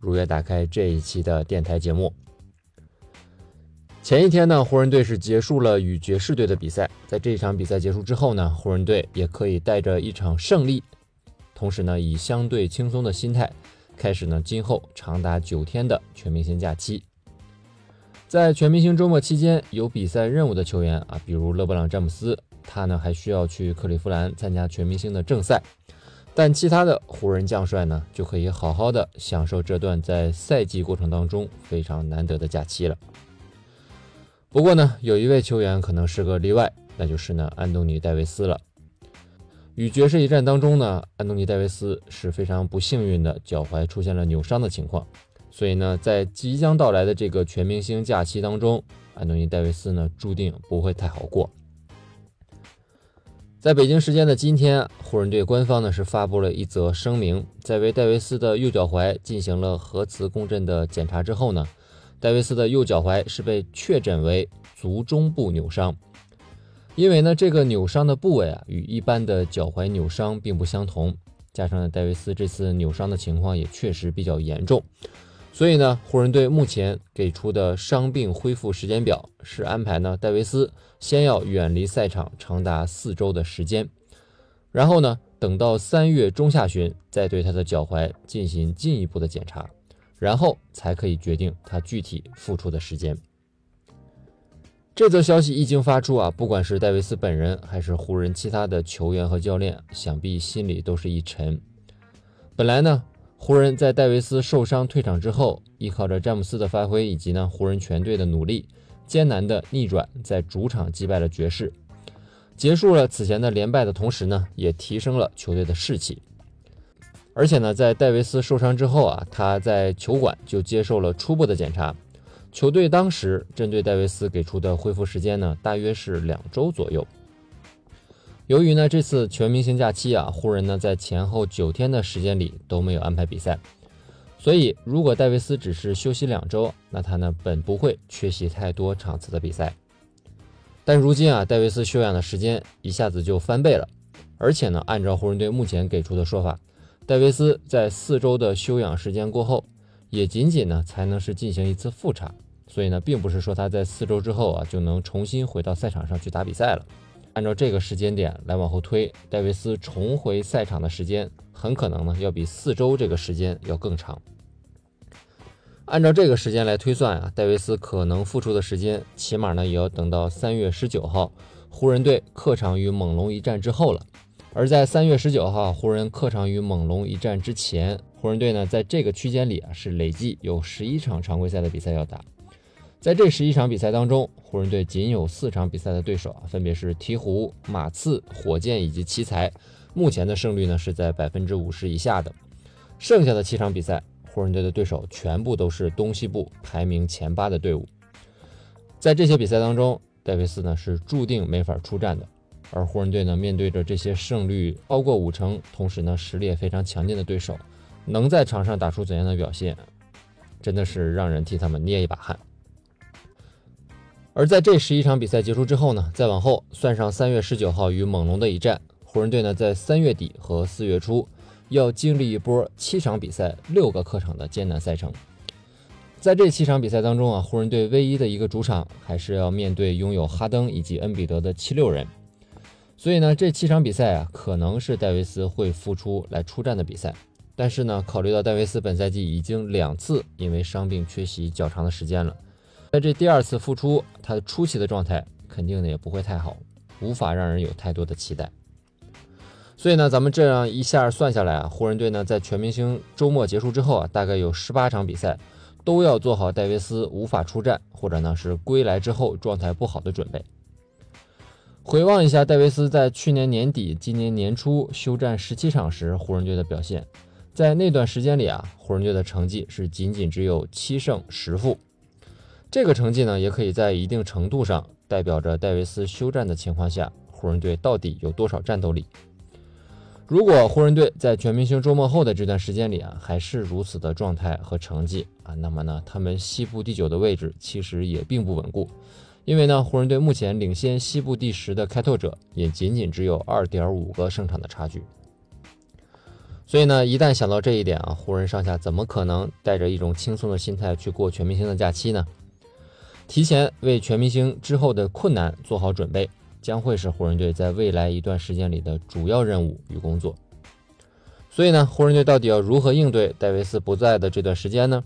如约打开这一期的电台节目。前一天呢，湖人队是结束了与爵士队的比赛，在这一场比赛结束之后呢，湖人队也可以带着一场胜利，同时呢，以相对轻松的心态开始呢今后长达九天的全明星假期。在全明星周末期间，有比赛任务的球员啊，比如勒布朗·詹姆斯，他呢还需要去克利夫兰参加全明星的正赛。但其他的湖人将帅呢，就可以好好的享受这段在赛季过程当中非常难得的假期了。不过呢，有一位球员可能是个例外，那就是呢安东尼·戴维斯了。与爵士一战当中呢，安东尼·戴维斯是非常不幸运的，脚踝出现了扭伤的情况。所以呢，在即将到来的这个全明星假期当中，安东尼·戴维斯呢注定不会太好过。在北京时间的今天，湖人队官方呢是发布了一则声明，在为戴维斯的右脚踝进行了核磁共振的检查之后呢，戴维斯的右脚踝是被确诊为足中部扭伤。因为呢，这个扭伤的部位啊与一般的脚踝扭伤并不相同，加上，戴维斯这次扭伤的情况也确实比较严重。所以呢，湖人队目前给出的伤病恢复时间表是安排呢，戴维斯先要远离赛场长达四周的时间，然后呢，等到三月中下旬再对他的脚踝进行进一步的检查，然后才可以决定他具体复出的时间。这则消息一经发出啊，不管是戴维斯本人还是湖人其他的球员和教练，想必心里都是一沉。本来呢。湖人，在戴维斯受伤退场之后，依靠着詹姆斯的发挥以及呢湖人全队的努力，艰难的逆转，在主场击败了爵士，结束了此前的连败的同时呢，也提升了球队的士气。而且呢，在戴维斯受伤之后啊，他在球馆就接受了初步的检查，球队当时针对戴维斯给出的恢复时间呢，大约是两周左右。由于呢这次全明星假期啊，湖人呢在前后九天的时间里都没有安排比赛，所以如果戴维斯只是休息两周，那他呢本不会缺席太多场次的比赛。但如今啊，戴维斯休养的时间一下子就翻倍了，而且呢，按照湖人队目前给出的说法，戴维斯在四周的休养时间过后，也仅仅呢才能是进行一次复查，所以呢，并不是说他在四周之后啊就能重新回到赛场上去打比赛了。按照这个时间点来往后推，戴维斯重回赛场的时间很可能呢要比四周这个时间要更长。按照这个时间来推算啊，戴维斯可能复出的时间起码呢也要等到三月十九号湖人队客场与猛龙一战之后了。而在三月十九号湖人客场与猛龙一战之前，湖人队呢在这个区间里啊是累计有十一场常规赛的比赛要打。在这十一场比赛当中，湖人队仅有四场比赛的对手啊，分别是鹈鹕、马刺、火箭以及奇才。目前的胜率呢是在百分之五十以下的。剩下的七场比赛，湖人队的对手全部都是东西部排名前八的队伍。在这些比赛当中，戴维斯呢是注定没法出战的。而湖人队呢面对着这些胜率超过五成，同时呢实力也非常强劲的对手，能在场上打出怎样的表现，真的是让人替他们捏一把汗。而在这十一场比赛结束之后呢，再往后算上三月十九号与猛龙的一战，湖人队呢在三月底和四月初要经历一波七场比赛、六个客场的艰难赛程。在这七场比赛当中啊，湖人队唯一的一个主场还是要面对拥有哈登以及恩比德的七六人。所以呢，这七场比赛啊，可能是戴维斯会复出来出战的比赛。但是呢，考虑到戴维斯本赛季已经两次因为伤病缺席较长的时间了。在这第二次复出，他的初期的状态肯定呢也不会太好，无法让人有太多的期待。所以呢，咱们这样一下算下来啊，湖人队呢在全明星周末结束之后啊，大概有十八场比赛都要做好戴维斯无法出战，或者呢是归来之后状态不好的准备。回望一下戴维斯在去年年底、今年年初休战十七场时，湖人队的表现。在那段时间里啊，湖人队的成绩是仅仅只有七胜十负。这个成绩呢，也可以在一定程度上代表着戴维斯休战的情况下，湖人队到底有多少战斗力。如果湖人队在全明星周末后的这段时间里啊，还是如此的状态和成绩啊，那么呢，他们西部第九的位置其实也并不稳固，因为呢，湖人队目前领先西部第十的开拓者也仅仅只有二点五个胜场的差距。所以呢，一旦想到这一点啊，湖人上下怎么可能带着一种轻松的心态去过全明星的假期呢？提前为全明星之后的困难做好准备。将会是湖人队在未来一段时间里的主要任务与工作。所以呢，湖人队到底要如何应对戴维斯不在的这段时间呢？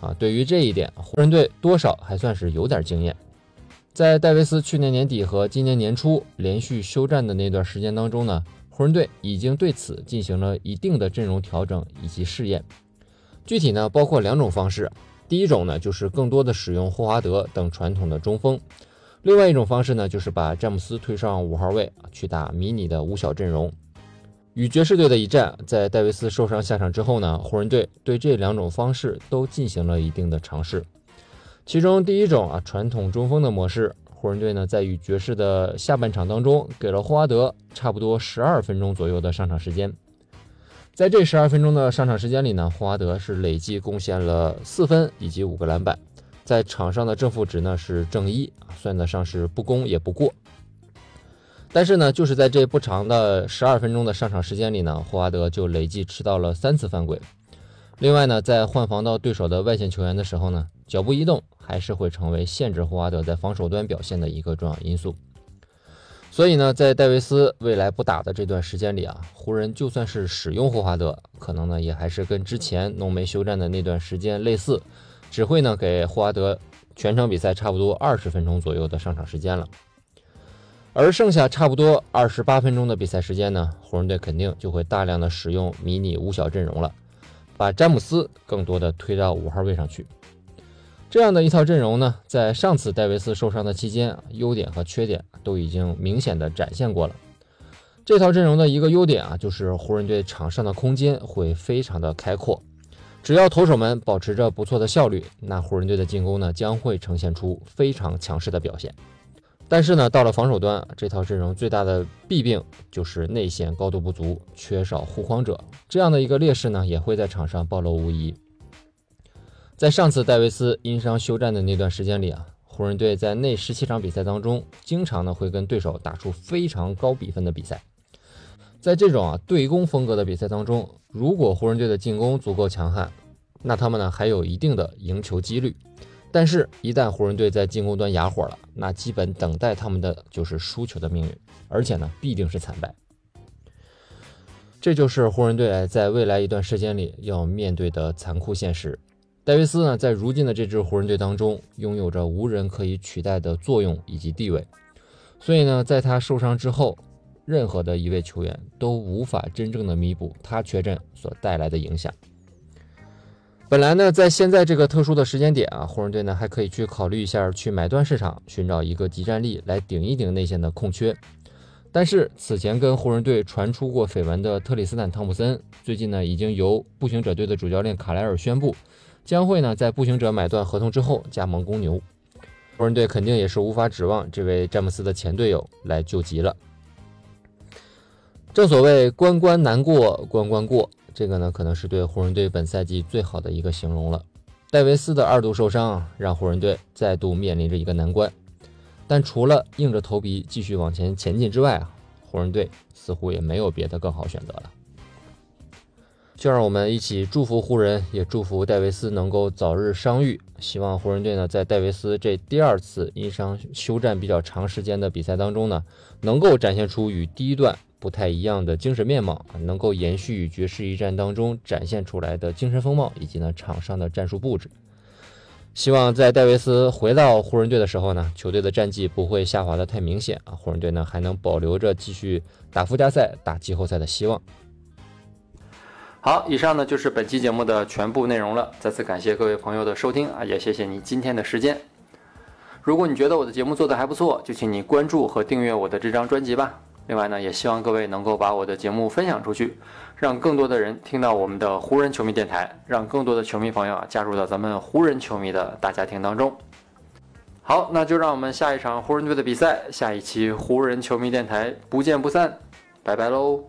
啊，对于这一点，湖人队多少还算是有点经验。在戴维斯去年年底和今年年初连续休战的那段时间当中呢，湖人队已经对此进行了一定的阵容调整以及试验。具体呢，包括两种方式。第一种呢，就是更多的使用霍华德等传统的中锋。另外一种方式呢，就是把詹姆斯推上五号位去打迷你的五小阵容。与爵士队的一战，在戴维斯受伤下场之后呢，湖人队对这两种方式都进行了一定的尝试。其中第一种啊，传统中锋的模式，湖人队呢在与爵士的下半场当中，给了霍华德差不多十二分钟左右的上场时间。在这十二分钟的上场时间里呢，霍华德是累计贡献了四分以及五个篮板。在场上的正负值呢是正一，算得上是不攻也不过。但是呢，就是在这不长的十二分钟的上场时间里呢，霍华德就累计吃到了三次犯规。另外呢，在换防到对手的外线球员的时候呢，脚步移动还是会成为限制霍华德在防守端表现的一个重要因素。所以呢，在戴维斯未来不打的这段时间里啊，湖人就算是使用霍华德，可能呢也还是跟之前浓眉休战的那段时间类似。只会呢给霍华德全场比赛差不多二十分钟左右的上场时间了，而剩下差不多二十八分钟的比赛时间呢，湖人队肯定就会大量的使用迷你五小阵容了，把詹姆斯更多的推到五号位上去。这样的一套阵容呢，在上次戴维斯受伤的期间，优点和缺点都已经明显的展现过了。这套阵容的一个优点啊，就是湖人队场上的空间会非常的开阔。只要投手们保持着不错的效率，那湖人队的进攻呢将会呈现出非常强势的表现。但是呢，到了防守端，这套阵容最大的弊病就是内线高度不足，缺少护框者，这样的一个劣势呢也会在场上暴露无遗。在上次戴维斯因伤休战的那段时间里啊，湖人队在那十七场比赛当中，经常呢会跟对手打出非常高比分的比赛。在这种啊对攻风格的比赛当中，如果湖人队的进攻足够强悍，那他们呢还有一定的赢球几率。但是，一旦湖人队在进攻端哑火了，那基本等待他们的就是输球的命运，而且呢必定是惨败。这就是湖人队在未来一段时间里要面对的残酷现实。戴维斯呢在如今的这支湖人队当中，拥有着无人可以取代的作用以及地位，所以呢在他受伤之后。任何的一位球员都无法真正的弥补他缺阵所带来的影响。本来呢，在现在这个特殊的时间点啊，湖人队呢还可以去考虑一下去买断市场，寻找一个集战力来顶一顶内线的空缺。但是此前跟湖人队传出过绯闻的特里斯坦·汤普森，最近呢已经由步行者队的主教练卡莱尔宣布，将会呢在步行者买断合同之后加盟公牛。湖人队肯定也是无法指望这位詹姆斯的前队友来救急了。正所谓关关难过关关过，这个呢可能是对湖人队本赛季最好的一个形容了。戴维斯的二度受伤让湖人队再度面临着一个难关，但除了硬着头皮继续往前前进之外啊，湖人队似乎也没有别的更好选择了。就让我们一起祝福湖人，也祝福戴维斯能够早日伤愈。希望湖人队呢在戴维斯这第二次因伤休战比较长时间的比赛当中呢，能够展现出与第一段。不太一样的精神面貌，能够延续与爵士一战当中展现出来的精神风貌，以及呢场上的战术布置。希望在戴维斯回到湖人队的时候呢，球队的战绩不会下滑的太明显啊，湖人队呢还能保留着继续打附加赛、打季后赛的希望。好，以上呢就是本期节目的全部内容了。再次感谢各位朋友的收听啊，也谢谢你今天的时间。如果你觉得我的节目做的还不错，就请你关注和订阅我的这张专辑吧。另外呢，也希望各位能够把我的节目分享出去，让更多的人听到我们的湖人球迷电台，让更多的球迷朋友啊加入到咱们湖人球迷的大家庭当中。好，那就让我们下一场湖人队的比赛，下一期湖人球迷电台不见不散，拜拜喽。